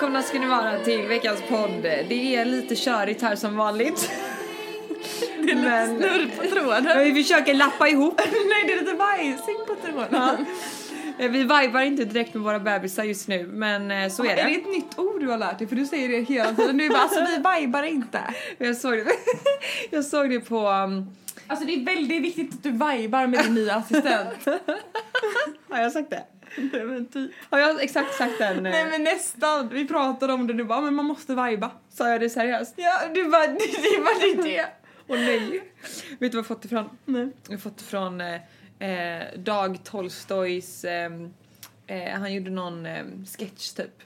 Välkomna ska ni vara till veckans podd. Det är lite körigt här som vanligt. Det är lite Men- snurr på tråden. Men vi försöker lappa ihop. Nej, det är lite bajsing på tråden. Vi vibar inte direkt med våra bebisar just nu, men eh, så är Är det det. ett nytt ord du har lärt dig? För du säger det hela tiden. Du bara, alltså vi vibar inte. Jag såg det, jag såg det på... um, Alltså det är väldigt viktigt att du vibar med din nya assistent. Har jag sagt det? Nej men typ. Har jag exakt sagt den? Nej men nästan. Vi pratade om det du bara, men man måste viba. Sa jag det seriöst? Ja, du bara, det, var det det. Åh nej. Vet du var jag fått ifrån? Nej. Jag har fått det från eh, eh, Dag Tolstojs, eh, eh, han gjorde någon eh, sketch typ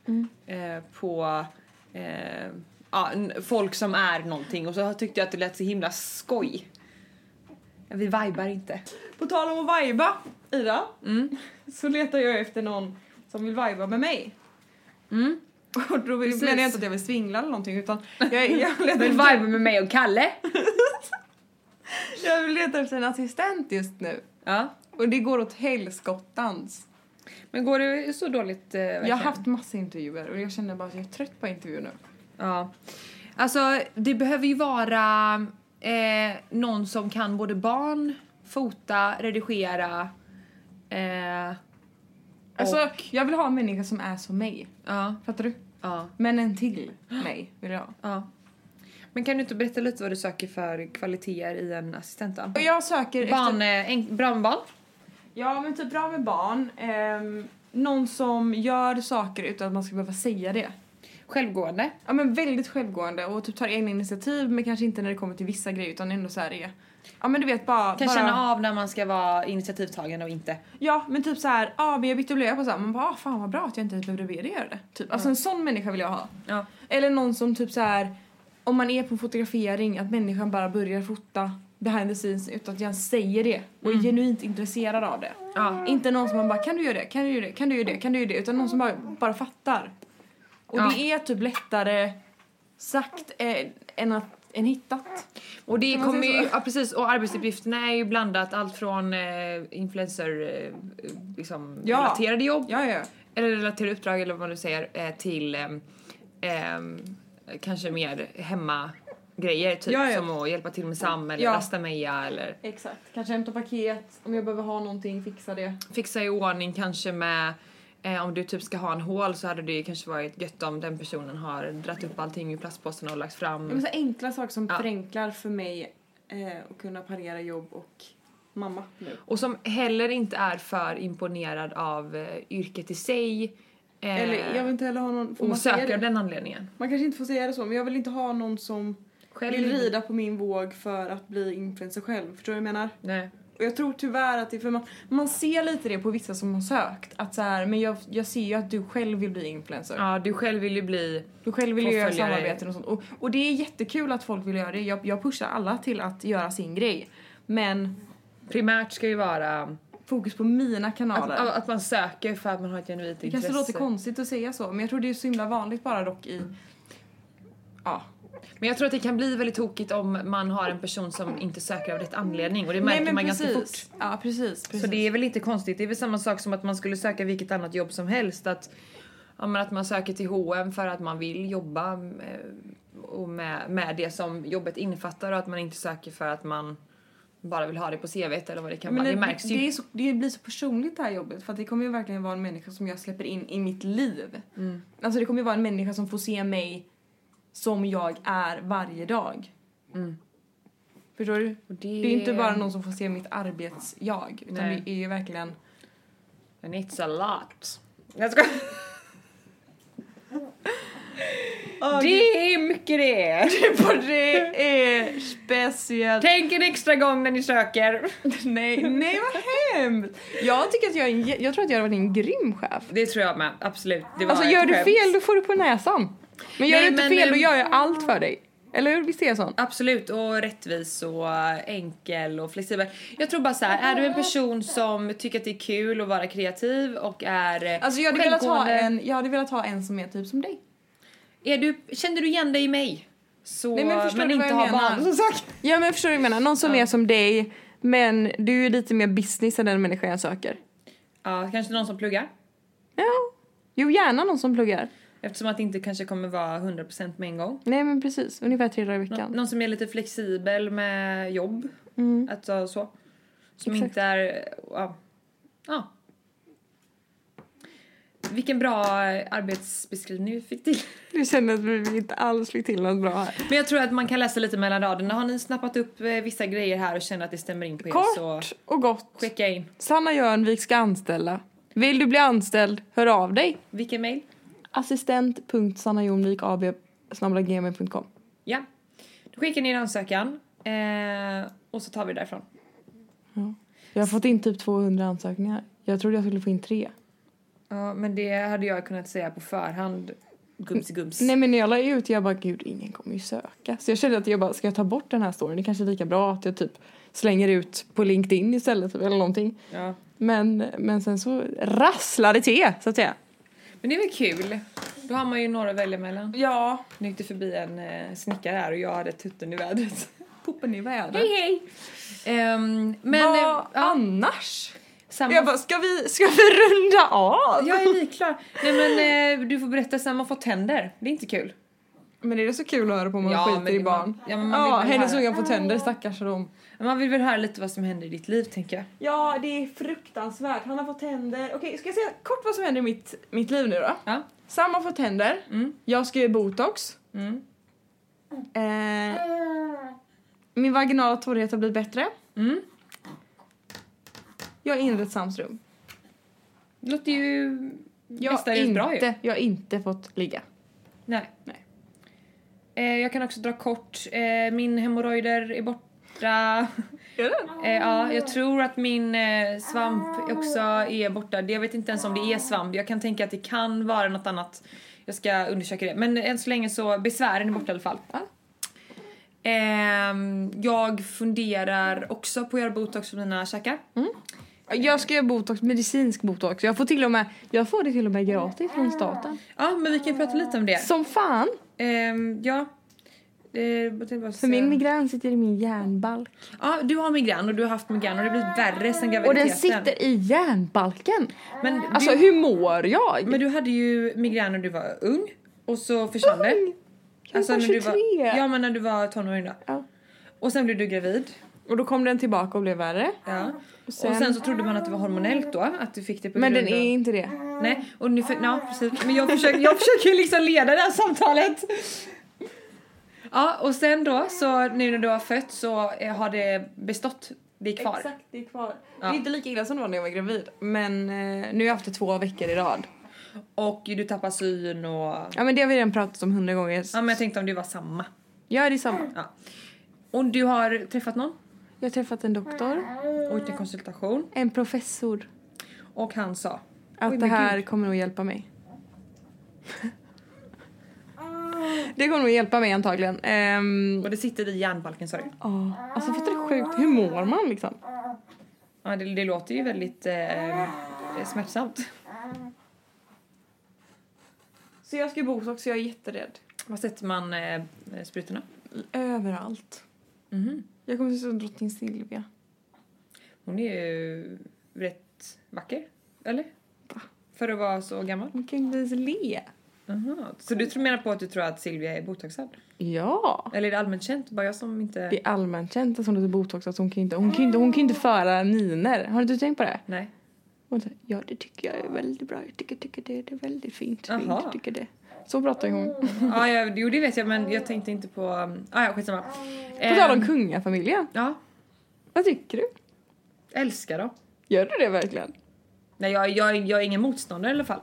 eh, på eh, ja, folk som är någonting och så tyckte jag att det lät så himla skoj. Vi vibar inte. På tal om att viba, Ida, Mm. så letar jag efter någon som vill viba med mig. Mm. Och då Precis. menar jag inte att jag vill svingla eller någonting utan jag, jag, letar, Vill viba med mig och Kalle? jag letar efter en assistent just nu. Ja. Och det går åt helskottans. Men går det så dåligt? Eh, Jag har haft massa intervjuer och jag känner bara att jag är trött på intervjuer nu. Ja. Alltså, det behöver ju vara eh, någon som kan både barn, fota, redigera. Eh, Alltså, och, jag vill ha en människa som är som mig. ja, Fattar du? ja, Men en till mig vill jag ha. ja. Men kan du inte berätta lite vad du söker för kvaliteter i en assistent då? Jag söker Barn, efter... eh, bra med barn? Ja, men typ bra med barn. Ehm, någon som gör saker utan att man ska behöva säga det. Självgående? Ja men väldigt självgående och typ tar egna initiativ men kanske inte när det kommer till vissa grejer utan ändå så här är Ja men du vet bara Kan bara, känna av när man ska vara initiativtagande och inte. Ja men typ så här, ja men jag bytte blöja på så här. man bara ah, fan vad bra att jag inte behövde be dig göra det. Typ. Alltså en sån människa vill jag ha. Ja. Eller någon som typ så här om man är på fotografering att människan bara börjar fota behind the scenes utan att jag ens säger det och är genuint intresserad av det. Ja. Inte någon som man bara kan du göra det, kan du göra det, kan du göra det, kan du göra det utan någon som bara, bara fattar. Och Ja. det är typ lättare sagt eh, än, att, än hittat. Och det kommer ju, ja precis, och arbetsuppgifterna är ju blandat allt från eh, influencer, eh, liksom Ja. relaterade jobb Ja, eller relaterade uppdrag eller vad du säger eh, till ehm, ehm, kanske mer hemmagrejer typ Ja, ja. som att hjälpa till med Sam eller Ja. rasta Meja eller Exakt. Kanske hämta paket, om jag behöver ha någonting, fixa det. fixa i ordning kanske med eh, om du typ ska ha en hål så hade det kanske varit gött om den personen har dratt upp allting ur plastpåsen och lagt Ja, men fram så enkla saker som Ja. förenklar för mig eh, att kunna parera jobb och mamma nu. och som heller inte är för imponerad av eh, yrket i sig eh, Eller jag vill inte heller ha någon... Får och söker av den anledningen. Man kanske inte får säga det så, men jag vill inte ha någon som Själv vill rida på min våg för att bli influencer själv. Förstår du vad jag menar? Nej. Och jag tror tyvärr att det, för man, man ser lite det på vissa som har sökt. Att så här, men jag, jag ser ju att du själv vill bli influencer. Ja, du själv vill ju bli... Du själv vill ju göra samarbeten och sånt. Och, och det är jättekul att folk vill göra det. Jag, jag pushar alla till att göra sin grej. Men Primärt ska ju vara fokus på mina att, kanaler. att man söker för att man har ett genuint det intresse. kanske låter konstigt att säga så, men jag tror det är så himla vanligt bara dock i... Ja. Men jag tror att det kan bli väldigt tokigt om man har en person som inte söker av rätt anledning och det märker Nej, man ganska fort. precis. Ja, precis. precis. Så det är väl inte konstigt. Det är väl samma sak som att man skulle söka vilket annat jobb som helst. Att, ja, men att man söker till H&M för att man vill jobba eh, och med, med det som jobbet innefattar och att man inte söker för att man bara vill ha det på CVt eller vad det kan vara. det, Det märks ju. det, så, det blir så personligt det här jobbet för det kommer ju verkligen vara en människa som jag släpper in i mitt liv. Mm. Alltså det kommer ju vara en människa som får se mig som jag är varje dag. Mm. Förstår du? Och Det är inte bara någon som får se mitt arbets-jag utan Nej. det är ju verkligen And it's a lot. Jag ska... det är mycket det! För det är speciellt. Tänk en extra gång när ni söker. nej, nej vad hemskt! Jag tycker att jag är en, jag tror att jag har varit en grym chef. Det tror jag med, absolut. Det var Alltså gör du skämt. fel då får du på näsan. Men gör Nej, du inte men, fel då ehm, gör jag allt för dig. Eller hur? Visst är jag sån? Absolut, och rättvis och enkel och flexibel. Jag tror bara så här, är du en person som tycker att det är kul att vara kreativ och är eh, Alltså jag hade, velat ha en, jag hade velat ha en som är typ som dig. Är du, känner du igen dig i mig? Så, Nej, men förstår men du inte vad jag menar? barn som sagt. Ja men förstår du vad jag menar? Någon som Ja. är som dig men du är lite mer business än den människa jag söker. Ja, kanske någon som pluggar? Ja. Jo gärna någon som pluggar. Eftersom att det inte kanske kommer vara 100% med en gång. Nej men precis, ungefär tre dagar i Nå- veckan. någon som är lite flexibel med jobb. Mm. Alltså så. Som Exakt. inte är... Ja. ja. Vilken bra arbetsbeskrivning vi fick till. Du känner att vi inte alls fick till något bra här. Men jag tror att man kan läsa lite mellan raderna. Har ni snappat upp eh, vissa grejer här och känner att det stämmer in på er så Kort och gott. skicka in. Sanna Jörnvik ska anställa. Vill du bli anställd, hör av dig. Vilken mail? assistent.sannajonvik.ab.gmail.com Ja. Då skickar ni en ansökan eh, och så tar vi det därifrån. Jag har fått in typ 200 ansökningar. Jag trodde jag skulle få in tre. Ja, men det hade jag kunnat säga på förhand. Gums gums. Nej men när jag la ut jag bara gud ingen kommer ju söka. Så jag kände att jag bara ska jag ta bort den här storyn? Det kanske är lika bra att jag typ slänger ut på LinkedIn istället eller någonting. Ja. Men, men sen så rasslade det till så att säga. Men det är väl kul? Då har man ju några att välja mellan. Ja. Nu gick det förbi en eh, snickare här och jag hade tutten i vädret. Poppen i vädret. Hej hej! Ehm, men... Vad eh, ja, annars? samma... Jag bara ska vi, ska vi runda av? Jag är liklar. Nej men eh, du får berätta sen man fått tänder. Det är inte kul. Men är det så kul att höra på om man Ja, skiter i barn? ja, men man ja hennes unga får tänder stackars Man vill väl höra lite vad som händer i ditt liv tänker jag. Ja, det är fruktansvärt. Han har fått tänder. Okej, ska jag säga kort vad som händer i mitt, mitt liv nu då? Ja. Sam har fått tänder. Mm. Jag ska göra botox. Mm. Eh, min vaginala torrhet har blivit bättre. Mm. Jag har inrett Sams rum. Det låter ju Jag har, inte, bra ju. jag har inte fått ligga. Nej. Nej. Eh, jag kan också dra kort. Eh, min hemorrojder är borta. Är den? Eh, ja, jag tror att min eh, svamp också är borta. Jag vet inte ens om det är svamp. Jag kan tänka att det kan vara något annat. Jag ska undersöka det. Men än så länge så besvären är borta i alla fall. Ja. Ehm, jag funderar också på att göra botox på mina käkar. Jag ska göra botox, medicinsk botox. Jag får till och med, jag får det till och med gratis från staten. Ja, men vi kan prata lite om det. Som fan! Ehm, ja. Eh, jag tänkte bara För säga- min migrän sitter i min hjärnbalk. Ja, du har migrän och du har haft migrän och det blivit värre sen Och graviditeten. den sitter i hjärnbalken. Men Alltså du, hur mår jag? men du hade ju migrän när du var ung och så försvann det. Jag Alltså var när 23. du var, ja men när du var tonåring då. Ja. Och sen blev du gravid. Och då kom den tillbaka och blev värre. Ja. Och sen, Och sen så trodde man att det var hormonellt då, att du fick det på men den av... är inte det. Nej, och nu för, ja, precis. Men jag försöker, jag försöker liksom leda det här samtalet. Ja, och sen då så nu när du har fött så eh, har det bestått. Det är kvar. Exakt, det är kvar. Ja. Det är inte lika illa som det var när jag var gravid. Men eh, nu har jag haft det två veckor i rad. Och du tappar syn och... Ja men det har vi redan pratat om hundra gånger. Ja men jag tänkte om det var samma. Ja det är samma. Ja. Och du har träffat någon? Jag har träffat en doktor, Och gjort en konsultation. en professor. Och han sa Att Oj, det här gud. kommer nog hjälpa mig. det kommer nog hjälpa mig antagligen. Ehm, Och det sitter i hjärnbalken sa du? ja, alltså fattar du sjukt? Hur mår man liksom? Ja det, det låter ju väldigt eh, smärtsamt. Så jag ska ju botox så jag är jätterädd. Vad sätter man eh, sprutorna? Överallt. Mhm. Jag kommer se ut som drottning Silvia. Hon är ju rätt vacker, eller? Va? För att vara så gammal? Hon kan ju inte ens le. Aha. Så du tror- menar på att du tror att Silvia är botoxad? Ja. Eller är det allmänt känt? Bara jag som inte... Det är allmänt känt att hon heter botox att hon kan inte, hon kan inte, hon kan inte föra miner. Har du tänkt på det? Nej. Hon säger, ja det tycker jag är väldigt bra. Jag tycker, tycker det, det är väldigt fint. fint. Jaha. Jag tycker det. Så pratar hon. ja, ja, jo det vet jag men jag tänkte inte på... Ah, ja, skitsamma. På tal om Ehm, kungafamiljen. Ja, Vad tycker du? älskar dem. Gör du det verkligen? Nej, jag, jag, jag är ingen motståndare i alla fall.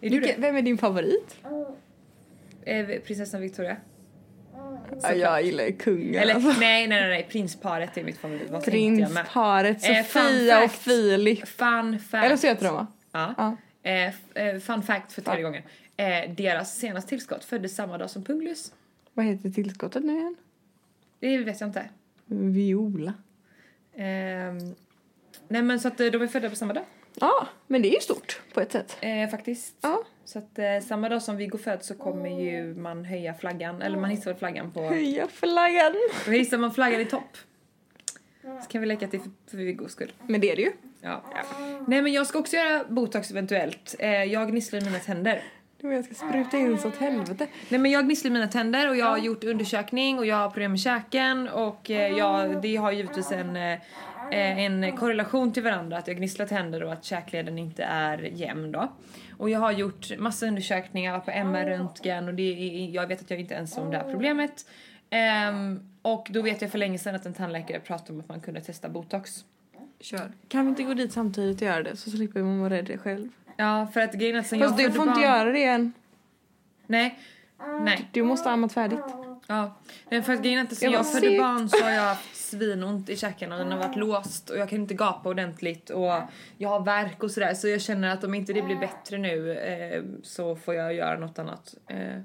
Är du Vilken, vem är din favorit? Eh, prinsessan Victoria? Ja, jag gillar kungen. Eller nej, nej, nej, nej, prinsparet är mitt favorit. Vad? Prinsparet Eh, Sofia och fact. Filip. Fun fact. Eller så heter de va? Ja. Ja. Eh, eh, fun fact för tredje Ja. gången. Eh, deras senaste tillskott föddes samma dag som Punglus. Vad heter tillskottet nu igen? Det vet jag inte. Viola. Ehm, nej men så att eh, de är födda på samma dag. Ja, men det är ju stort på ett sätt. Eh, faktiskt. Ja. Så att eh, samma dag som Viggo föds så kommer ju man höja flaggan, eller man hissar väl flaggan på... Höja flaggan. Då hissar man flaggan i topp. Så kan vi leka till för, för Viggos skull. Men det är det ju. Ja. Nej men jag ska också göra botox eventuellt. Eh, jag gnisslar i mina tänder. Jag ska spruta in så åt helvete. Nej men jag gnisslar mina tänder och jag har gjort undersökning och jag har problem med käken och eh, jag, det har givetvis en, eh, en korrelation till varandra att jag gnisslar tänder och att käkleden inte är jämn då. Och jag har gjort massa undersökningar på MR-röntgen och det är, jag vet att jag inte är ensam om det här problemet. Ehm, och då vet jag för länge sedan att en tandläkare pratade om att man kunde testa botox. Kör. Kan vi inte gå dit samtidigt och göra det så slipper man vara rädd själv? Ja för att grejen är att sen Fast jag du får födde inte barn- göra det än. Nej. Nej. Du måste ha ammat färdigt. Ja, men för att grejen är att sen Jag jag födde barn så har jag haft svinont i käken och den har varit låst och jag kan inte gapa ordentligt och jag har värk och sådär så jag känner att om inte det blir bättre nu eh, så får jag göra något annat. Eh,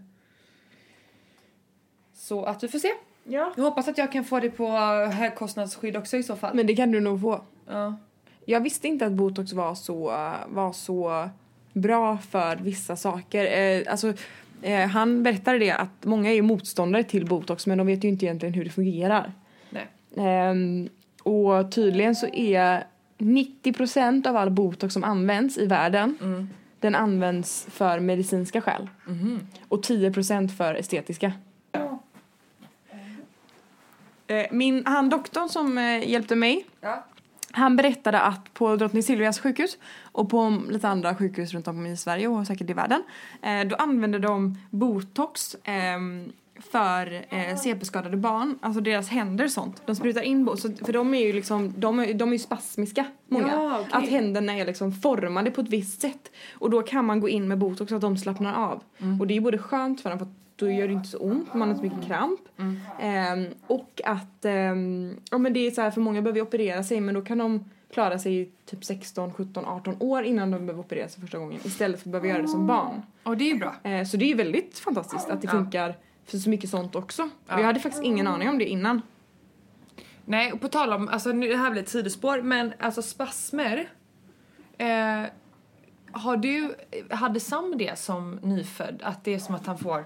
så att vi får se. Ja. Jag hoppas att jag kan få det på högkostnadsskydd också i så fall. Men det kan du nog få. Ja. Jag visste inte att botox var så, var så bra för vissa saker. Eh, alltså, eh, han berättade det att många är motståndare till botox men de vet ju inte egentligen hur det fungerar. Ehm, och tydligen så är 90% av all botox som används i världen Mm. den används för medicinska skäl. Mhm. Och 10% för estetiska. Eh, Min, han doktorn som eh, hjälpte mig Ja. han berättade att på Drottning Silvias sjukhus och på lite andra sjukhus runt om i Sverige och säkert i världen eh, då använder de botox ehm, för eh, CP-skadade barn, alltså deras händer och sånt. De sprutar in botox, för de är ju liksom, de är, de är spasmiska många. Ja, okej. Att händerna är liksom formade på ett visst sätt. Och då kan man gå in med botox så att de slappnar av. Och det är både skönt för dem för att då gör det inte så ont, man har inte så mycket kramp. Ehm, och att, ehm, ja men det är så här för många behöver ju operera sig men då kan de klara sig i typ 16, 17, 18 år innan de behöver operera sig första gången istället för att behöva göra det som barn. Och det är bra. Eh, så det är väldigt fantastiskt att det Ja. funkar för så mycket sånt också. Ja. Och jag hade faktiskt ingen aning om det innan. Nej, och på tal om, alltså nu, det här blir ett sidospår, men alltså spasmer. Eh, har du, hade Sam det som nyfödd? Att det är som att han får,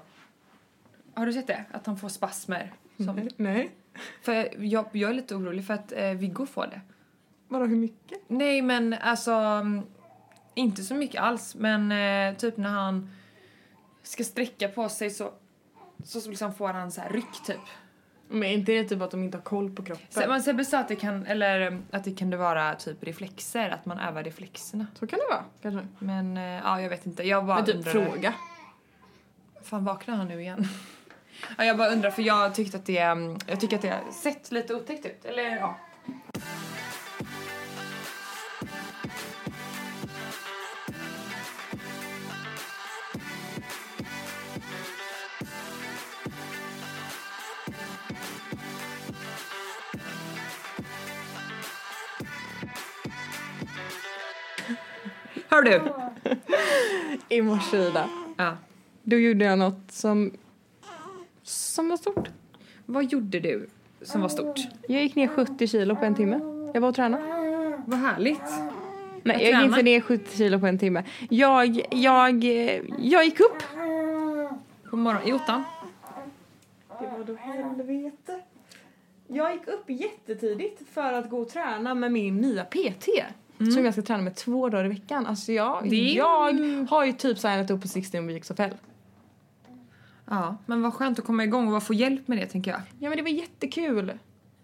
har du sett det? Att han får spasmer? Som, Nej. för jag, jag är lite orolig för att eh, Viggo får det. Vadå hur mycket? Nej men alltså, inte så mycket alls, men eh, typ när han ska sträcka på sig så, så liksom får han så här ryck typ. Men är inte det typ att de inte har koll på kroppen? Så, man Sebbe sa att det kan, eller eh, att det kunde vara typ reflexer, att man övar reflexerna. Så kan det vara kanske. Men eh, ja, jag vet inte. Jag bara Men typ undrar. fråga. Fan vaknar han nu igen? ja, jag bara undrar för jag tyckte att det, mm, jag tycker att det har sett lite otäckt ut. Eller ja. Hör du? I morse Ida. Ja. Då gjorde jag något som, som var stort. Vad gjorde du som var stort? Jag gick ner 70 kilo på en timme. Jag var och tränade. Vad härligt. Nej, jag gick inte ner 70 kilo på en timme. Jag, jag, eh, jag gick upp. God morgon. I ottan? Det var då helvete. Jag gick upp jättetidigt för att gå och träna med min nya PT. Som jag ska träna med två dagar i veckan. Alltså jag, Det jag har ju typ signat upp på 16 Weeks of Hell. Ja, men vad skönt att komma igång och få hjälp med det tänker jag. Ja men det var jättekul.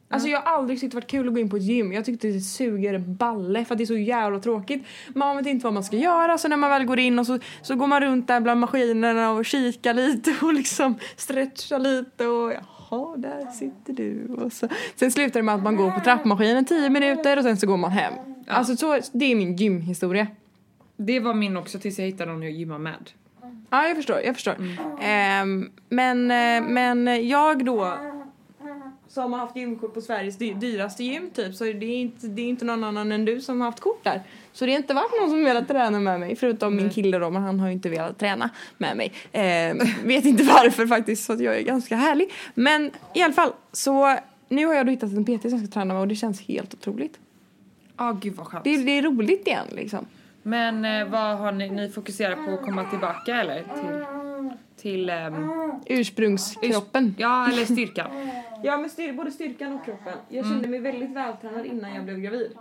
Alltså jag har aldrig tyckt det varit kul att gå in på ett gym. Jag tyckte det suger balle för att det är så jävla tråkigt. Man vet inte vad man ska göra så när man väl går in och så, så går man runt där bland maskinerna och kikar lite och liksom stretchar lite och jaha där sitter du och så. Sen slutar det med att man går på trappmaskinen 10 minuter och sen så går man hem. Ja. Alltså så, det är min gymhistoria. Det var min också tills jag hittade någon jag gymmar med. Ja, jag förstår. Jag förstår. Ehm, men, eh, men jag då som har haft gymkort på Sveriges dy- dyraste gym typ så det är, inte, det är inte någon annan än du som har haft kort där. Så det har inte varit någon som velat träna med mig förutom min Nej. kille då men han har ju inte velat träna med mig. Ehm, vet inte varför faktiskt så att jag är ganska härlig. Men i alla fall så nu har jag då hittat en PT som ska träna med och det känns helt otroligt. Ja, gud vad skönt. Det, är- det är roligt igen liksom. Men eh, vad har ni, ni fokuserat på att komma tillbaka eller? Till, till ehm, Ursprungskroppen. ja, eller styrkan. Ja, men styr, både styrkan och kroppen. Jag kände mig väldigt vältränad innan jag blev gravid.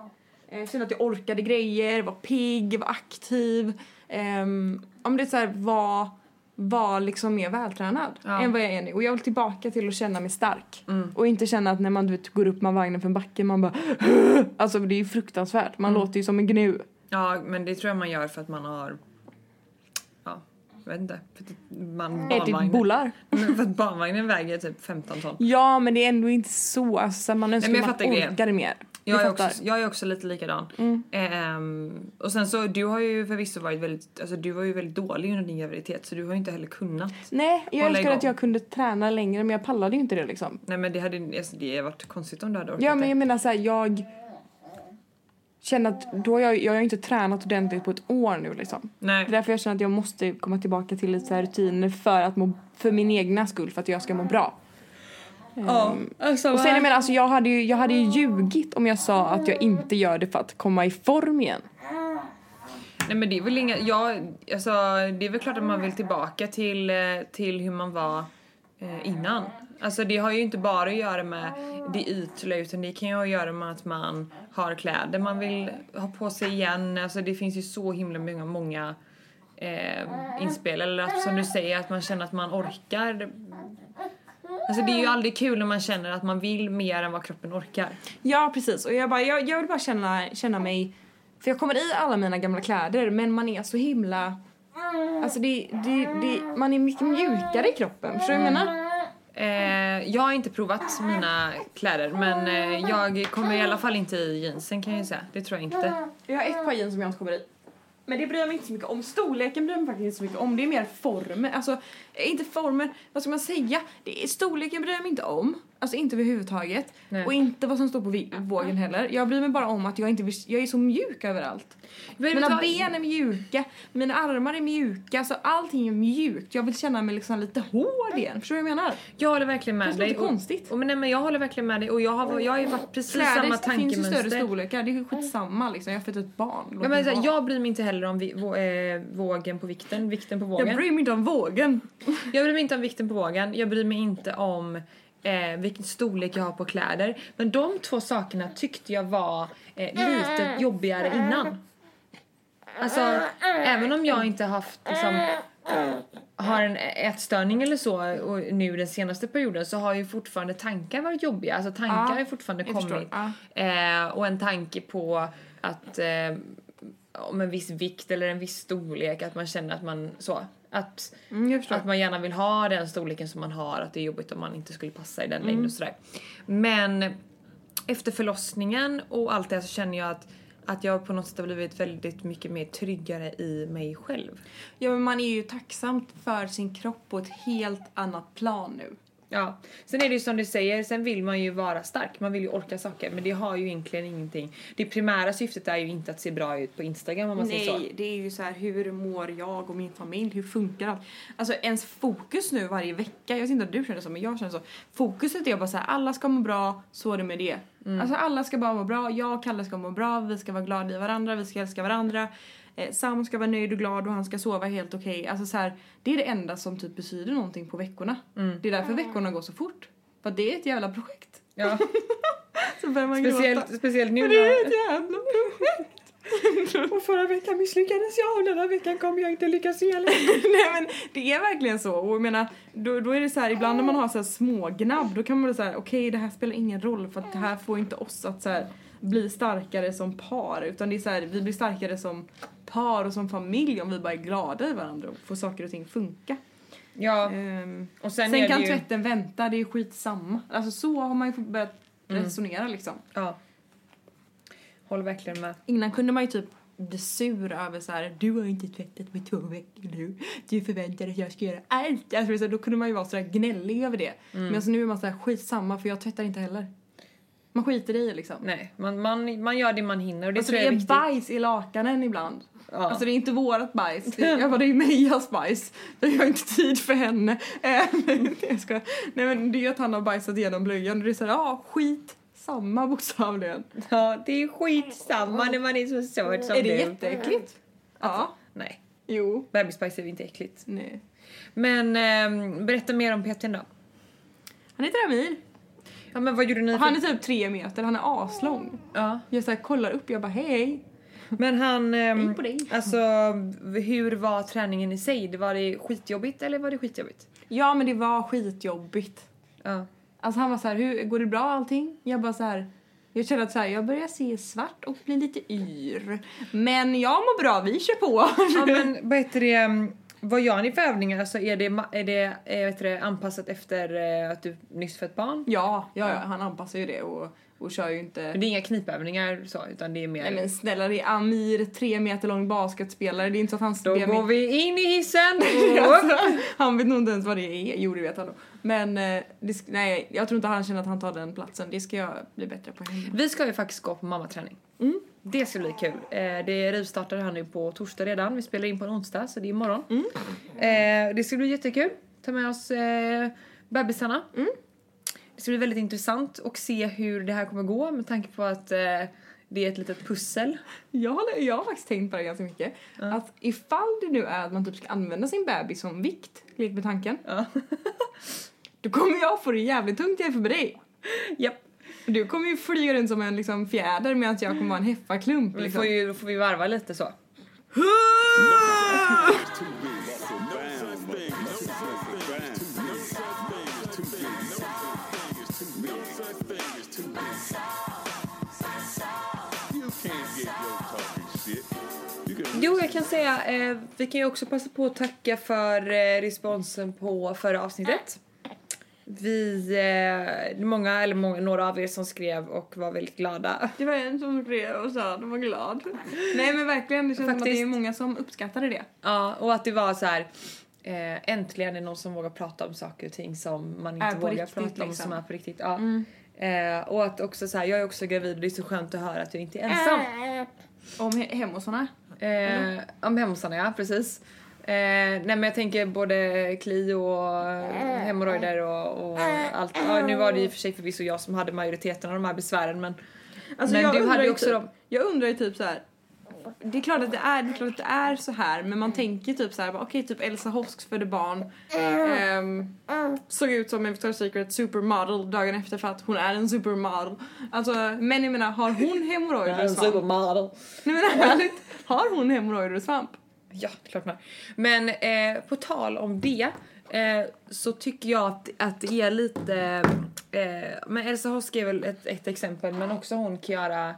Eh, kände att jag orkade grejer, var pigg, var aktiv. ehm, om det är så här, var, var liksom mer vältränad Ja. än vad jag är nu. Och jag vill tillbaka till att känna mig stark. Mm. Och inte känna att när man du vet, går upp med vagnen för en backe man bara Alltså det är ju fruktansvärt. Man Mm. låter ju som en gnu. Ja, men det tror jag man gör för att man har... Ja, jag vet inte. För att man Ätit bullar. Men för att barnvagnen väger typ 15 ton. Ja men det är ändå inte så. Alltså, man önskar men jag man orkade mer. Jag är, också, jag är också lite likadan. Mm. Ehm, och sen så, du har ju förvisso varit väldigt, alltså du var ju väldigt dålig under din graviditet så du har ju inte heller kunnat. Nej, jag önskar igång. att jag kunde träna längre men jag pallade ju inte det liksom. Nej men det hade alltså, det hade varit konstigt om du hade orkat Ja men jag menar så här, jag känner att då jag, jag har inte tränat ordentligt på ett år nu liksom. Nej. Det är därför jag känner att jag måste komma tillbaka till lite så rutiner för att må, för min egna skull, för att jag ska må bra. Ja, alltså, Och sen jag menar, alltså jag hade ju, jag hade ju ljugit om jag sa att jag inte gör det för att komma i form igen. Nej men det är väl inga, ja, alltså det är väl klart att man vill tillbaka till, eh, till hur man var eh, innan. Alltså det har ju inte bara att göra med det ytliga utan det kan ju ha att göra med att man har kläder man vill ha på sig igen. Alltså det finns ju så himla många, många eh, inspel. Eller att, som du säger att man känner att man orkar. Alltså det är ju aldrig kul när man känner att man vill mer än vad kroppen orkar. Ja precis och jag, bara, jag, jag vill bara känna, känna mig, för jag kommer i alla mina gamla kläder men man är så himla, alltså det, det, det, man är mycket mjukare i kroppen, förstår du vad jag menar? Eh, jag har inte provat mina kläder men eh, jag kommer i alla fall inte i jeansen kan jag ju säga. Det tror jag inte. Jag har ett par jeans som jag inte kommer i. Men det bryr jag mig inte så mycket om. Storleken bryr jag mig faktiskt inte så mycket om. Det är mer formen. Alltså, inte formen, vad ska man säga? Det är, storleken bryr jag mig inte om. Alltså inte överhuvudtaget. Nej. Och inte vad som står på vågen heller. Jag bryr mig bara om att jag inte vill, jag är så mjuk överallt. Mina du ben är mjuka, mina armar är mjuka, alltså allting är mjukt. Jag vill känna mig liksom lite hård igen. Förstår du vad jag menar? Jag håller verkligen Det med dig. lite och- konstigt. Och, men, nej, men jag håller verkligen med dig och jag har, jag har ju varit precis samma Kläder finns ju tankemönster. större storlekar, det är ju skitsamma liksom. Jag har fött ett barn. Ja, men, så jag bryr mig inte heller om vi, vå, eh, vågen på vikten, vikten på vågen. jag bryr mig inte om vågen. Jag bryr mig inte om vikten på vågen, jag bryr mig inte om eh, vilken storlek jag har på kläder. Men de två sakerna tyckte jag var eh, lite jobbigare innan. Alltså, även om jag inte haft liksom, har en ätstörning eller så och nu den senaste perioden så har ju fortfarande tankar varit jobbiga. Alltså tankar Ja, har ju fortfarande kommit. Ja. Eh, och en tanke på att eh, om en viss vikt eller en viss storlek, att man känner att man så, att, Mm, att man gärna vill ha den storleken som man har, att det är jobbigt om man inte skulle passa i den Mm. längden och sådär. Men efter förlossningen och allt det så känner jag att att jag på något sätt har blivit väldigt mycket mer tryggare i mig själv. Ja, men man är ju tacksam för sin kropp på ett helt annat plan nu. Ja, sen är det ju som du säger, sen vill man ju vara stark, man vill ju orka saker men det har ju egentligen ingenting. Det primära syftet är ju inte att se bra ut på Instagram om man säger så. Nej, det är ju så här, hur mår jag och min familj? Hur funkar allt? Alltså ens fokus nu varje vecka, jag vet inte om du känner så men jag känner så. Fokuset är bara så här, alla ska må bra, så är det med det. Alltså alla ska bara må bra, jag och Kalle ska må bra, vi ska vara glada i varandra, vi ska älska varandra. Eh, Sam ska vara nöjd och glad och han ska sova helt okej. Alltså så här, det är det enda som typ betyder någonting på veckorna. Det är därför veckorna går så fort. För att det är ett jävla projekt. Ja, Så börjar man gråta. speciellt, speciellt nu det är ett jävla projekt. Och förra veckan misslyckades jag och den här veckan kommer jag inte lyckas igen. Nej men det är verkligen så. Och jag menar, då, då är det så här, ibland när man har så här små gnabb då kan man säga okej det här spelar ingen roll för att det här får inte oss att så här, bli starkare som par. Utan det är så här, vi blir starkare som par och som familj om vi bara är glada i varandra och får saker och ting funka. Ja, Ehm, och sen, sen kan ju... tvätten vänta, det är skitsamma. Alltså så har man ju börjat Mm. resonera liksom. Ja. Håller verkligen med. Innan kunde man ju typ bli sur över så här, du har inte tvättat på två veckor nu. Du förväntar dig att jag ska göra allt. Alltså, så då kunde man ju vara sådär gnällig över det. Men alltså, nu är man såhär skitsamma för jag tvättar inte heller. Man skiter i det liksom. Nej, man, man, man gör det man hinner och det alltså tror det jag är är viktigt. bajs i lakanen ibland. Ja. Alltså det är inte vårat bajs. Det- Jag bara, det är Mejas bajs. Jag har inte tid för henne. Eh, Nej jag skojar. Nej men det är att han har bajsat igenom blöjan och det är såhär, ja skit. Samma bokstavligen. ja, det är skitsamma när man är så söt som är det du. jätteäckligt? Ja. Nej, Jo. bebisbajs är inte äckligt. Nej. Men ehm, berätta mer om PTn då. Han heter Amir. Ja men vad gjorde ni för... han är typ tre meter, han är aslång. Ja. Jag så här kollar upp, jag bara hej. Men han, ehm, alltså hur var träningen i sig? Det Var det skitjobbigt eller var det skitjobbigt? Ja men det var skitjobbigt. Ja. Alltså han var så här, hur går det bra allting? Jag bara så här, jag känner att så här, jag börjar se svart och bli lite yr. Men jag mår bra, vi kör på. ja men vad heter det, ehm, vad gör ni för övningar? Alltså är det, är det, är, vet du anpassat efter eh, att du nyss fött barn? Ja, ja, ja, han anpassar ju det och, och kör ju inte... Men det är inga knipövningar så utan det är mer... Nej men snälla det är Amir, tre meter lång basketspelare, det är inte så att han Då går mig- vi in i hissen! Alltså, han vet nog inte ens vad det är. Jo, det vet han nog. Men eh, det, nej, jag tror inte han känner att han tar den platsen. Det ska jag bli bättre på hemma. Vi ska ju faktiskt gå på mammaträning. Mm. Det ska bli kul. Eh, det rivstartar här nu på torsdag redan. Vi spelar in på en onsdag så det är imorgon. Mm. Eh, det ska bli jättekul. Ta med oss eh, bebisarna. Mm. Det ska bli väldigt intressant att se hur det här kommer gå med tanke på att eh, det är ett litet pussel. Jag har, jag har faktiskt tänkt på det ganska mycket. Att ifall det nu är att man typ ska använda sin bebis som vikt, lek med tanken. Ja. Då kommer jag få det jävligt tungt jämfört med dig. Japp. Du kommer ju flyga runt som en liksom, fjäder medan jag kommer vara en heffaklump. Vi Liksom. får ju, då får vi varva lite så. Jo, jag kan säga, eh, vi kan ju också passa på att tacka för eh, responsen på förra avsnittet. Vi, eh, många, eller många, några av er som skrev och var väldigt glada. Det var en som skrev och sa att de var glad. Nej men verkligen, det känns som att det är Faktiskt. många som uppskattade det. Ja, och att det var så här. Eh, äntligen är någon som vågar prata om saker och ting som man inte vågar riktigt, prata om liksom. som är på riktigt. Ja. Eh, och att också så här, jag är också gravid och det är så skönt att höra att jag inte är ensam. Om he- hemosarna. Eh, om hemosarna ja, precis. Eh, nej men jag tänker både kli och eh, hemorrojder och, och allt. Ja, nu var det i och för sig förvisso jag som hade majoriteten av de här besvären men Alltså Men du hade ju också typ, dem. Jag undrar ju typ så här. Det är klart att det är, det är, klart att det är så här men man tänker typ så här, okej typ Elsa Hosk födde barn. ehm, såg ut som en Victoria's Secret supermodel dagen efter för att hon är en supermodel. Alltså men jag menar har hon hemorrojder och svamp? supermodel. Nej men ärligt, har hon hemorrojder och svamp? Ja, det är klart man har. Men eh, på tal om det eh, så tycker jag att, att det är lite... Eh, men Elsa Hosk är väl ett, ett exempel men också hon Chiara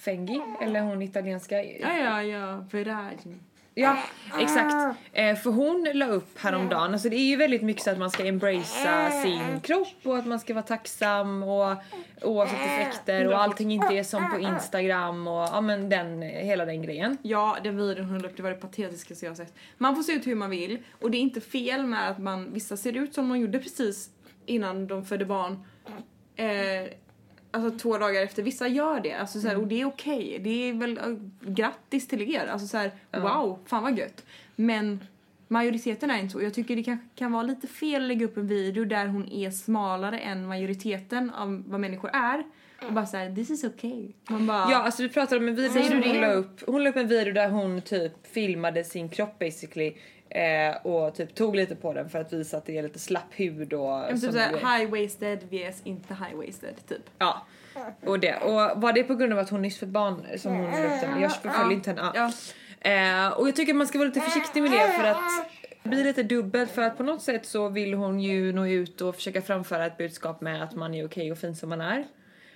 Fengi, eller hon italienska. Ja ja ja, Veragin. Ja, exakt. Eh, för hon la upp häromdagen, alltså det är ju väldigt mycket så att man ska embracea sin kropp och att man ska vara tacksam och oavsett effekter och allting inte är som på Instagram och ja men den, hela den grejen. Ja, den videon hon la upp, det var det patetiskaste jag sett. Man får se ut hur man vill och det är inte fel med att man, vissa ser ut som de gjorde precis innan de födde barn. Eh, alltså två dagar efter, vissa gör det. Alltså, så här, Och det är okej, det är väl uh, grattis till er. Alltså så här, wow, fan vad gött. Men majoriteten är inte så. Jag tycker det kanske kan vara lite fel att lägga upp en video där hon är smalare än majoriteten av vad människor är. Och bara såhär, this is okay. Man bara, Ja, alltså vi pratar om en video som du hon la upp. Hon la upp en video där hon typ filmade sin kropp basically eh, och typ tog lite på den för att visa att det är lite slapp hud och Ja, men typ såhär high-waisted vs inte high-waisted typ. Ja. Och det. Och var det på grund av att hon nyss fått barn som hon den? Jag förföljer inte henne. Ja. Ja. Eh, och jag tycker man ska vara lite försiktig med det för att det blir lite dubbelt för att på något sätt så vill hon ju nå ut och försöka framföra ett budskap med att man är okej och fin som man är.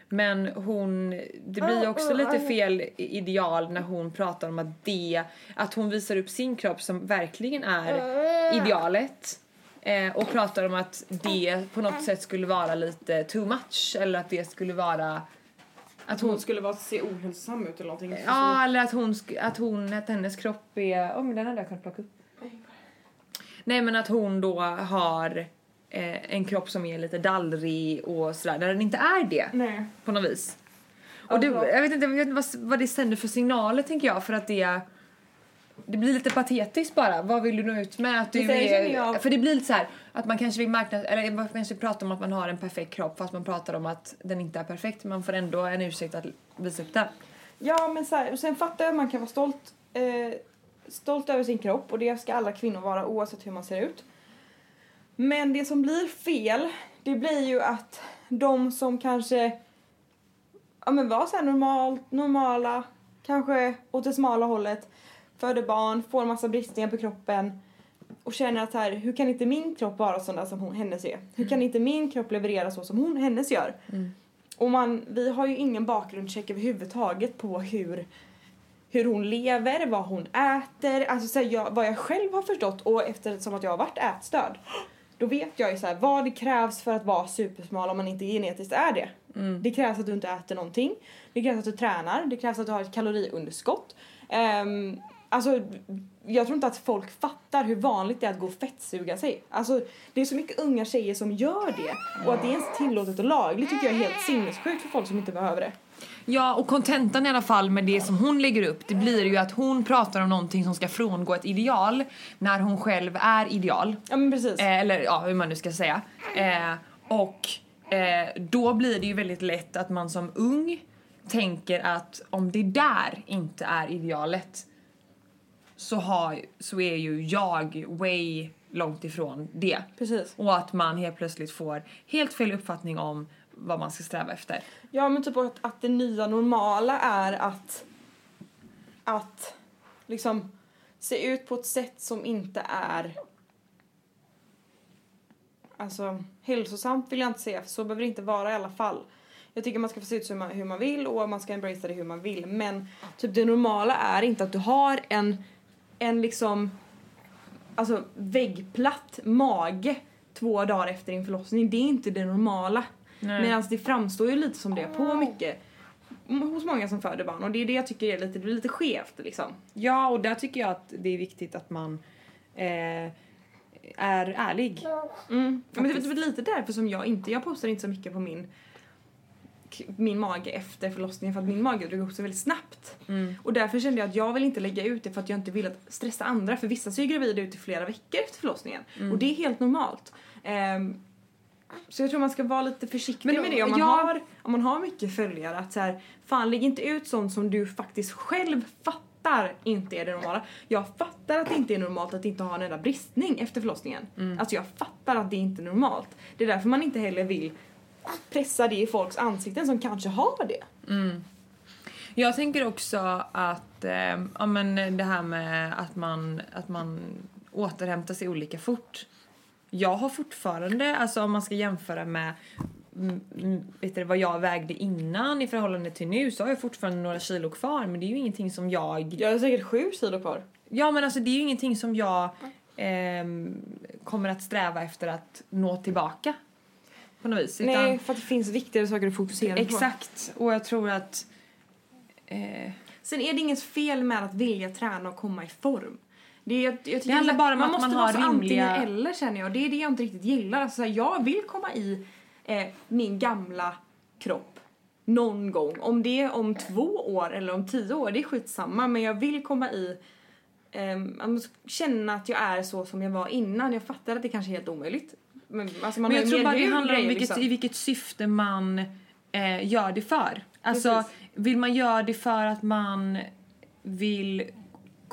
Men hon, det blir ju också lite fel ideal när hon pratar om att det, att hon visar upp sin kropp som verkligen är idealet. Eh, och pratar om att det på något sätt skulle vara lite too much eller att det skulle vara att hon skulle vara se ohälsosam ut eller någonting. Ja, eller att hon, att hon, att hennes kropp är, åh men den hade jag kunnat plocka upp. Nej men att hon då har eh, en kropp som är lite dallrig och sådär, när den inte är det Nej. på något vis. Och det, jag vet inte, jag vet inte vad, vad det sänder för signaler tänker jag för att det det blir lite patetiskt bara. Vad vill du nå ut med? Att du är, jag- För det blir lite så här att man kanske vill marknads... Eller man kanske pratar om att man har en perfekt kropp fast man pratar om att den inte är perfekt. Man får ändå en ursäkt att visa upp den. Ja men så här, och sen fattar jag att man kan vara stolt, eh, stolt över sin kropp och det ska alla kvinnor vara oavsett hur man ser ut. Men det som blir fel, det blir ju att de som kanske ja men var så här normalt, normala kanske åt det smala hållet, föder barn, får massa bristningar på kroppen och känner att här, hur kan inte min kropp vara sån där som hon, hennes är? Hur kan inte min kropp leverera så som hon, hennes gör? Och man, vi har ju ingen bakgrundscheck överhuvudtaget på hur, hur hon lever, vad hon äter, alltså så här, jag, vad jag själv har förstått och eftersom att jag har varit ätstörd då vet jag ju så här, vad det krävs för att vara supersmal om man inte genetiskt är det. Det krävs att du inte äter någonting, det krävs att du tränar, det krävs att du har ett kaloriunderskott. Um, alltså, jag tror inte att folk fattar hur vanligt det är att gå och fettsuga sig. Alltså, det är så mycket unga tjejer som gör det och att det är ens tillåtet och lagligt tycker jag är helt sinnessjukt för folk som inte behöver det. Ja, och kontentan i alla fall med det som hon lägger upp, det blir ju att hon pratar om någonting som ska frångå ett ideal när hon själv är ideal. Ja men precis. Eh, eller ja, hur man nu ska säga. Eh, och eh, då blir det ju väldigt lätt att man som ung tänker att om det där inte är idealet så, har, så är ju jag way långt ifrån det. Precis. Och att man helt plötsligt får helt fel uppfattning om vad man ska sträva efter. Ja men typ att, att det nya normala är att att liksom se ut på ett sätt som inte är alltså hälsosamt vill jag inte säga för så behöver det inte vara i alla fall. Jag tycker man ska få se ut som man, hur man vill och man ska embracea det hur man vill men typ det normala är inte att du har en en liksom alltså väggplatt mage två dagar efter din förlossning. Det är inte det normala. Medan det framstår ju lite som det på mycket hos många som föder barn och det är det jag tycker är lite, det blir lite skevt liksom. Ja, och där tycker jag att det är viktigt att man eh, är ärlig. Mm. Men det är lite därför som jag inte, jag postar inte så mycket på min min mage efter förlossningen för att min mage drog ihop sig väldigt snabbt. Och därför kände jag att jag vill inte lägga ut det för att jag inte vill att stressa andra för vissa så är gravida ut i flera veckor efter förlossningen och det är helt normalt. Ehm, så jag tror man ska vara lite försiktig Men med det om man, jag- har, om man har mycket följare att så här, fan lägg inte ut sånt som du faktiskt själv fattar inte är det normala. Jag fattar att det inte är normalt att inte ha en enda bristning efter förlossningen. Alltså jag fattar att det inte är normalt. Det är därför man inte heller vill pressa det i folks ansikten som kanske har det. Jag tänker också att eh, ja, men det här med att man, att man återhämtar sig olika fort. Jag har fortfarande, alltså om man ska jämföra med mm, mm, vet du, vad jag vägde innan i förhållande till nu så har jag fortfarande några kilo kvar men det är ju ingenting som jag... Jag har säkert sju kilo kvar. Ja men alltså det är ju ingenting som jag ehm, kommer att sträva efter att nå tillbaka. På något vis. Utan- Nej, för att det finns viktigare saker att fokusera på. Exakt. Och jag tror att... Eh, Sen är det inget fel med att vilja träna och komma i form. Det, är, jag, Det handlar bara om man att man har rimliga- antingen eller känner jag. Det är det jag inte riktigt gillar. Alltså, så här, jag vill komma i eh, min gamla kropp någon gång. Om det är om två år eller om tio år, det är skitsamma. Men jag vill komma i måste känna att jag är så som jag var innan. Jag fattar att det kanske är helt omöjligt. Men, alltså, man Men jag tror bara det handlar om vilket, liksom. i vilket syfte man eh, gör det för. Alltså, Precis. vill man göra det för att man vill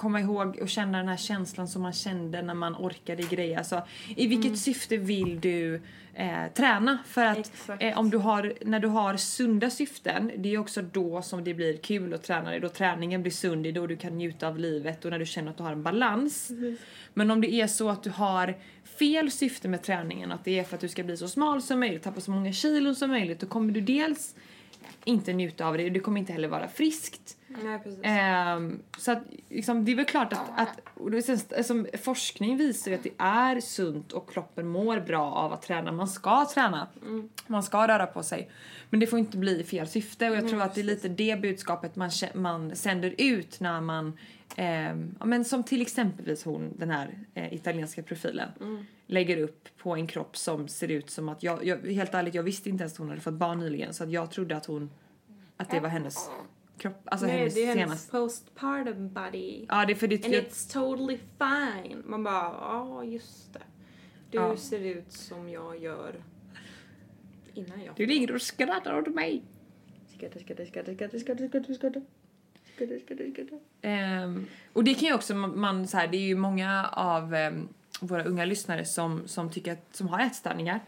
komma ihåg och känna den här känslan som man kände när man orkade grejer. Alltså, I vilket Mm. syfte vill du eh, träna? För att eh, om du har, när du har sunda syften, det är också då som det blir kul att träna. Det då träningen blir sund, det är då du kan njuta av livet och när du känner att du har en balans. Men om det är så att du har fel syfte med träningen, att det är för att du ska bli så smal som möjligt, tappa så många kilon som möjligt, då kommer du dels inte njuta av det och det kommer inte heller vara friskt. Nej. Ehm, så att, liksom, det är väl klart att, att och det sen- alltså, forskning visar ju att det är sunt och kroppen mår bra av att träna. Man ska träna. Man ska röra på sig. Men det får inte bli fel syfte och jag tror att det är lite det budskapet man, man sänder ut när man ja, men som till exempelvis hon, den här eh, italienska profilen, lägger upp på en kropp som ser ut som att jag, jag, helt ärligt, jag visste inte ens att hon hade fått barn nyligen så att jag trodde att hon, att det var hennes kropp, alltså Nej, hennes det är hennes senaste. postpartum body. Ja, det är för det, And it's totally fine. Man bara, ja just det. Du Ja. ser ut som jag gör innan jag du ligger och skrattar åt mig. Skatta, skatta, skatta, skatta, skatta, skatta, Ehm, och det kan ju också man, så här, det är ju många av ehm, våra unga lyssnare som, som tycker att, som har ätstörningar.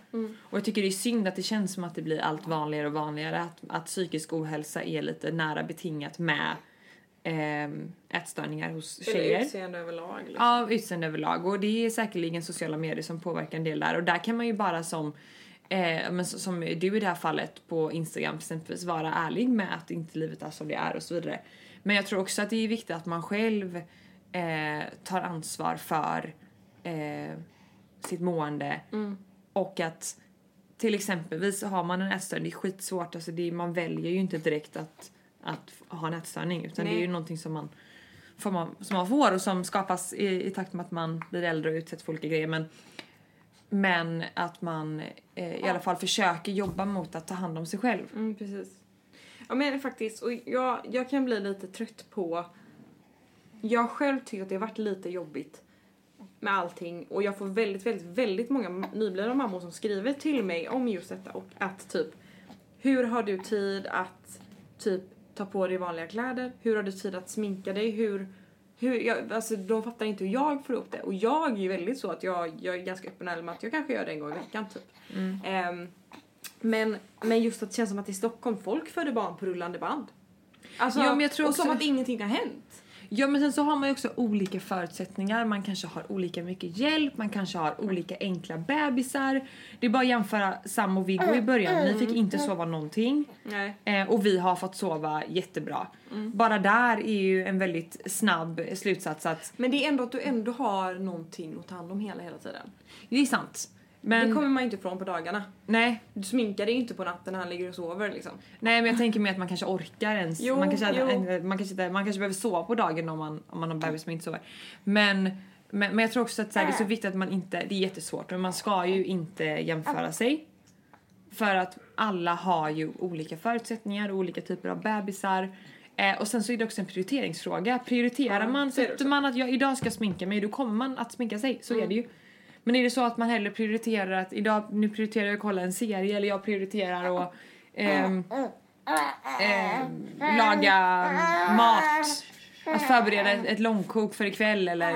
Och jag tycker det är synd att det känns som att det blir allt vanligare och vanligare att, att psykisk ohälsa är lite nära betingat med eh, ätstörningar hos Eller tjejer. utseende överlag. Liksom. Ja, utseende överlag. Och det är säkerligen sociala medier som påverkar en del där. Och där kan man ju bara som, eh, men som du i det här fallet på Instagram exempelvis vara ärlig med att inte livet är som det är och så vidare. Men jag tror också att det är viktigt att man själv eh, tar ansvar för eh, sitt mående. Och att till exempelvis har man en ätstörning, det är skitsvårt, alltså det är, man väljer ju inte direkt att, att ha en ätstörning utan det är Nej. ju någonting som man får man, som man får och som skapas i, i takt med att man blir äldre och utsätts för olika grejer. Men, men att man eh, i alla fall försöker jobba mot att ta hand om sig själv. Mm, precis. Ja men faktiskt, och jag, jag kan bli lite trött på... Jag själv tycker att det har varit lite jobbigt med allting och jag får väldigt, väldigt, väldigt många nyblivna mammor som skriver till mig om just detta och att typ hur har du tid att typ ta på dig vanliga kläder? Hur har du tid att sminka dig? Hur, hur, jag, alltså de fattar inte hur jag får upp det och jag är ju väldigt så att jag, jag är ganska öppen med att jag kanske gör det en gång i veckan typ. Ehm, men, men just att det känns som att i Stockholm folk föder barn på rullande band. Alltså, Ja, men jag tror och som att ingenting har hänt. Ja men sen så har man ju också olika förutsättningar. Man kanske har olika mycket hjälp, man kanske har olika enkla bebisar. Det är bara att jämföra Sam och Viggo i början. Ni fick inte sova någonting. Nej. Eh, och vi har fått sova jättebra. Bara där är ju en väldigt snabb slutsats att Men det är ändå att du ändå har någonting att ta hand om hela, hela tiden. det är sant. Men Det kommer man inte ifrån på dagarna. nej, Du sminkar dig inte på natten när han ligger och sover liksom. nej men jag tänker mer att man kanske orkar ens. Jo, man, kanske, jo. man, kanske inte, man kanske behöver sova på dagen om man, om man har bebis som inte sover. Men, men, men jag tror också att så här, det är så viktigt att man inte, det är jättesvårt men man ska ju inte jämföra sig. För att alla har ju olika förutsättningar och olika typer av bebisar. Eh, och sen så är det också en prioriteringsfråga. Prioriterar Ja, man, sätter man att jag idag ska sminka mig, då kommer man att sminka sig. Så är det ju. Men är det så att man hellre prioriterar att idag, nu prioriterar jag att kolla en serie eller jag prioriterar att ehm, ehm, laga mat. Att förbereda ett, ett långkok för ikväll eller...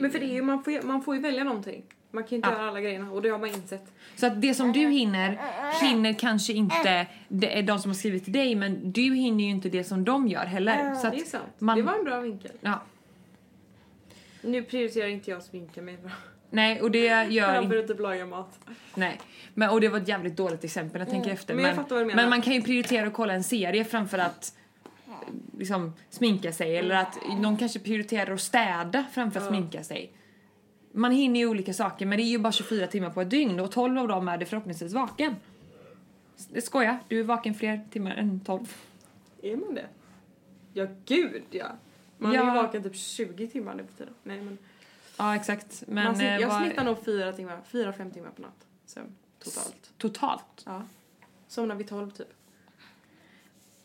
Men för det är ju, man får, man får ju välja någonting. Man kan inte Ja. göra alla grejerna och det har man insett. Så att det som du hinner, hinner kanske inte det är de som har skrivit till dig men du hinner ju inte det som de gör heller. Så det är sant. man- Det var en bra vinkel. Ja, Nu prioriterar inte jag sminka mig bra. Nej och det gör Jag inte... börjar typ laga mat. Nej. Men, och det var ett jävligt dåligt exempel när jag tänker efter. Men jag fattar vad du menar. men man kan ju prioritera att kolla en serie framför att liksom sminka sig eller att någon kanske prioriterar att städa framför att Ja. sminka sig. Man hinner ju olika saker men det är ju bara 24 timmar på ett dygn och 12 av dem är du förhoppningsvis vaken. Det skojar, du är vaken fler timmar än 12. Är man det? Ja, gud ja. Man Ja. är ju vaken typ 20 timmar nu för tiden. Nej men. Ja exakt. Men man, eh, jag vad- snittar nog 4 timmar, 4-5 timmar på natt. Sömn. Totalt. Totalt? Ja. Somnar vid 12 typ.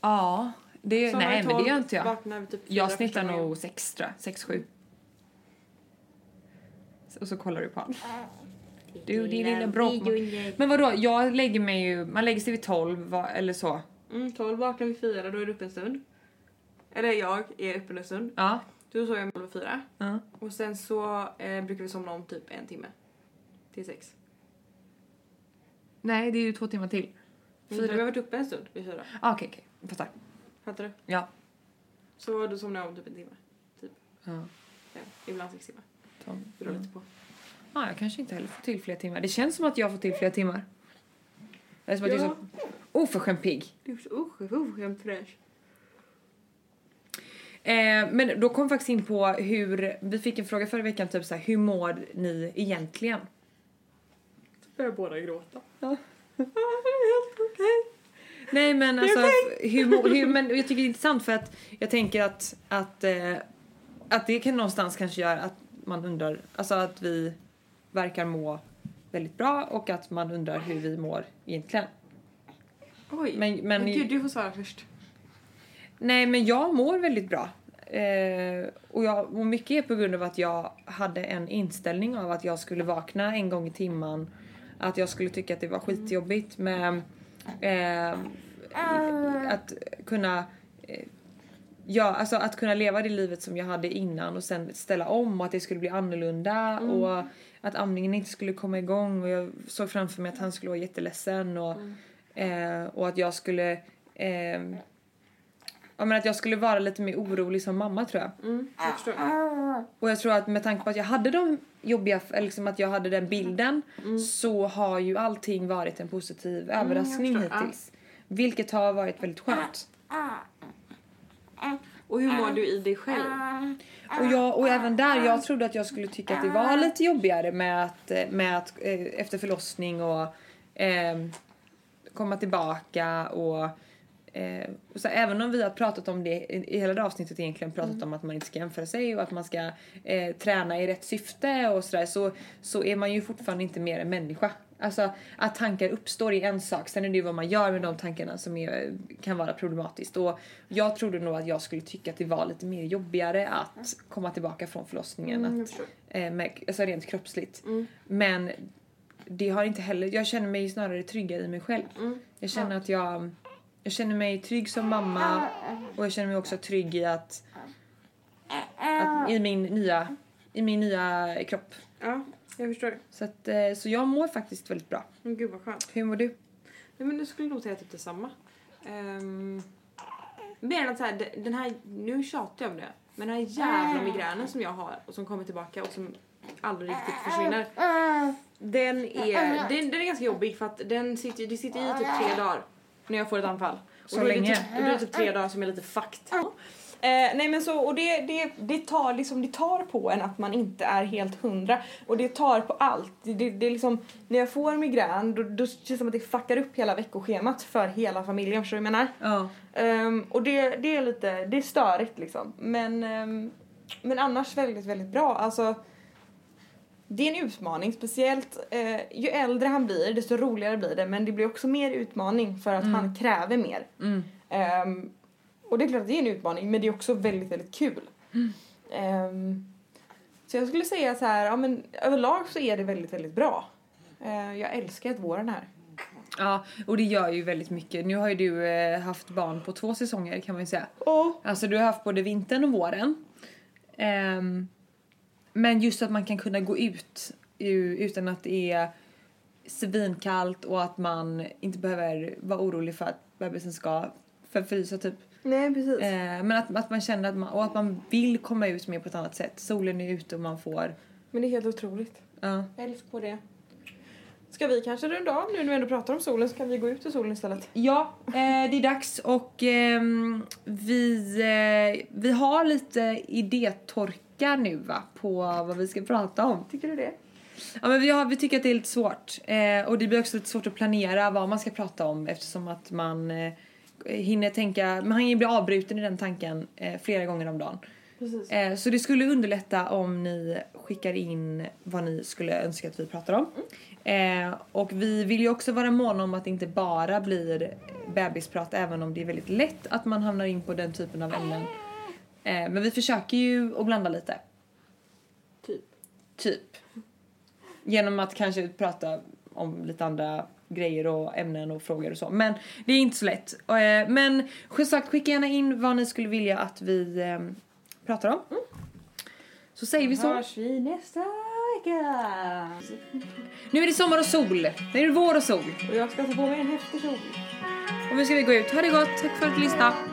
Ja. Det, Somnar nej vid men det 12, gör inte jag. Vaknar vid typ Jag fyra snittar nog 6 tror jag. 6-7. Och så kollar du på allt. Du din lilla bråkmål. Men vadå, jag lägger mig ju, man lägger sig vid 12 va, eller så. Mm, 12 vaknar vid 4, då är du uppe en stund. Eller jag är uppe en stund. Ja. Då sover jag mellan 4. ja. Och sen så eh, brukar vi somna om typ en timme. Till 6. Nej, det är ju två timmar till. Fyra. Vi har Fyra. varit uppe en stund vid 4. Ah, Okej, okej. Jag fattar. Fattar du? Ja. Så då somnar jag om typ en timme. Ja. Ja, ibland sex timmar. Tom. Det beror lite på. Ja, jag kanske inte heller får till fler timmar. Det känns som att jag får till fler timmar. Det är som att jag är så oförskämt pigg. Du är så oförskämt fräsch. Eh, men då kom vi faktiskt in på hur, vi fick en fråga förra veckan, typ så här, hur mår ni egentligen? Så börjar båda gråta. Ja. Det är helt okej. Nej men alltså, okej. hur, hur, men jag tycker det är intressant för att jag tänker att, att, eh, att det kan någonstans kanske göra att man undrar, alltså att vi verkar må väldigt bra och att man undrar hur vi mår egentligen. Oj. Men, Men, men, gud, du får svara först. Nej men jag mår väldigt bra. Eh, och, jag, och mycket är på grund av att jag hade en inställning av att jag skulle vakna en gång i timmen. Att jag skulle tycka att det var skitjobbigt med eh, att kunna eh, Ja, alltså att kunna leva det livet som jag hade innan och sen ställa om och att det skulle bli annorlunda och att amningen inte skulle komma igång och jag såg framför mig att han skulle vara jätteledsen och, eh, och att jag skulle eh, ja, men att jag skulle vara lite mer orolig som mamma tror jag. Mm, jag förstår. Och jag tror att med tanke på att jag hade de jobbiga, eller liksom att jag hade den bilden så har ju allting varit en positiv överraskning förstår. Ja. hittills. Vilket har varit väldigt skönt. Och hur mår du i dig själv? Och, jag, och även där, jag trodde att jag skulle tycka att det var lite jobbigare med att, med att eh, efter förlossning och eh, komma tillbaka och Eh, så även om vi har pratat om det i, hela det avsnittet egentligen pratat om att man inte ska jämföra sig och att man ska eh, träna i rätt syfte och sådär så, så är man ju fortfarande inte mer än människa. Alltså att tankar uppstår är en sak, sen är det ju vad man gör med de tankarna som är, kan vara problematiskt. Och jag trodde nog att jag skulle tycka att det var lite mer jobbigare att komma tillbaka från förlossningen. Mm, att, eh, med, alltså rent kroppsligt. Mm. Men det har inte heller, jag känner mig snarare trygga i mig själv. Mm. Jag känner att jag, jag känner mig trygg som mamma och jag känner mig också trygg i att, att i min nya, i min nya kropp. Ja, jag förstår. Så, att, eh, så jag mår faktiskt väldigt bra. Men gud vad skönt. Hur mår du? Nej men du skulle nog säga typ detsamma. Um, mer att så här, de- den här, nu tjatar jag om det, men den här jävla migränen som jag har och som kommer tillbaka och som aldrig riktigt försvinner. Den är, den, den är ganska jobbig för att den sitter, det sitter i typ tre dagar när jag får ett anfall. Så och då är det länge? Typ, då blir det typ tre dagar som är lite fucked. Eh, nej men så, och det, det, det, tar liksom, det tar på en att man inte är helt hundra. Och det tar på allt. Det, det, det är liksom, när jag får migrän då, då känns det som att det fuckar upp hela veckoschemat för hela familjen. Förstår du vad jag menar? Ja. Ehm, och det, det är lite, det är störigt liksom. Men, ehm, men annars väldigt, väldigt bra. Alltså, det är en utmaning, speciellt eh, ju äldre han blir desto roligare blir det. Men det blir också mer utmaning för att han kräver mer. Mm. Ehm, och det är klart att det är en utmaning men det är också väldigt, väldigt kul. Ehm, så jag skulle säga så här, ja men överlag så är det väldigt, väldigt bra. Eh, jag älskar att våren här. ja, och det gör ju väldigt mycket. Nu har ju du eh, haft barn på två säsonger kan man ju säga. Oh. Alltså du har haft både vintern och våren. Ehm, men just att man kan kunna gå ut utan att det är svinkallt och att man inte behöver vara orolig för att bebisen ska förfrysa typ. Nej precis. Eh, men att, att man känner att man, och att man vill komma ut mer på ett annat sätt. Solen är ute och man får, Men det är helt otroligt. ja. Jag älskar på det. Ska vi kanske runda av nu när vi ändå pratar om solen så kan vi gå ut i solen istället. Ja, eh, det är dags och ehm, vi, eh, vi har lite idétorka nu va, på vad vi ska prata om. Tycker du det? Ja, men vi, har, vi tycker att det är lite svårt eh, och det blir också lite svårt att planera vad man ska prata om eftersom att man eh, hinner tänka, man hinner bli avbruten i den tanken eh, flera gånger om dagen. Eh, så det skulle underlätta om ni skickar in vad ni skulle önska att vi pratar om. Eh, och vi vill ju också vara måna om att det inte bara blir bebisprat även om det är väldigt lätt att man hamnar in på den typen av ämnen. Eh, men vi försöker ju att blanda lite. Typ. Typ. Genom att kanske prata om lite andra grejer och ämnen och frågor och så. Men det är inte så lätt. Eh, Men som sagt, skicka gärna in vad ni skulle vilja att vi eh, pratar om. Så säger vi så. Hörs vi nästa vecka. Nu är det sommar och sol. Nu är det vår och sol. Och jag ska ta på mig en häftig kjol. Och nu ska vi gå ut. Ha det gott. Tack för att du lyssnade.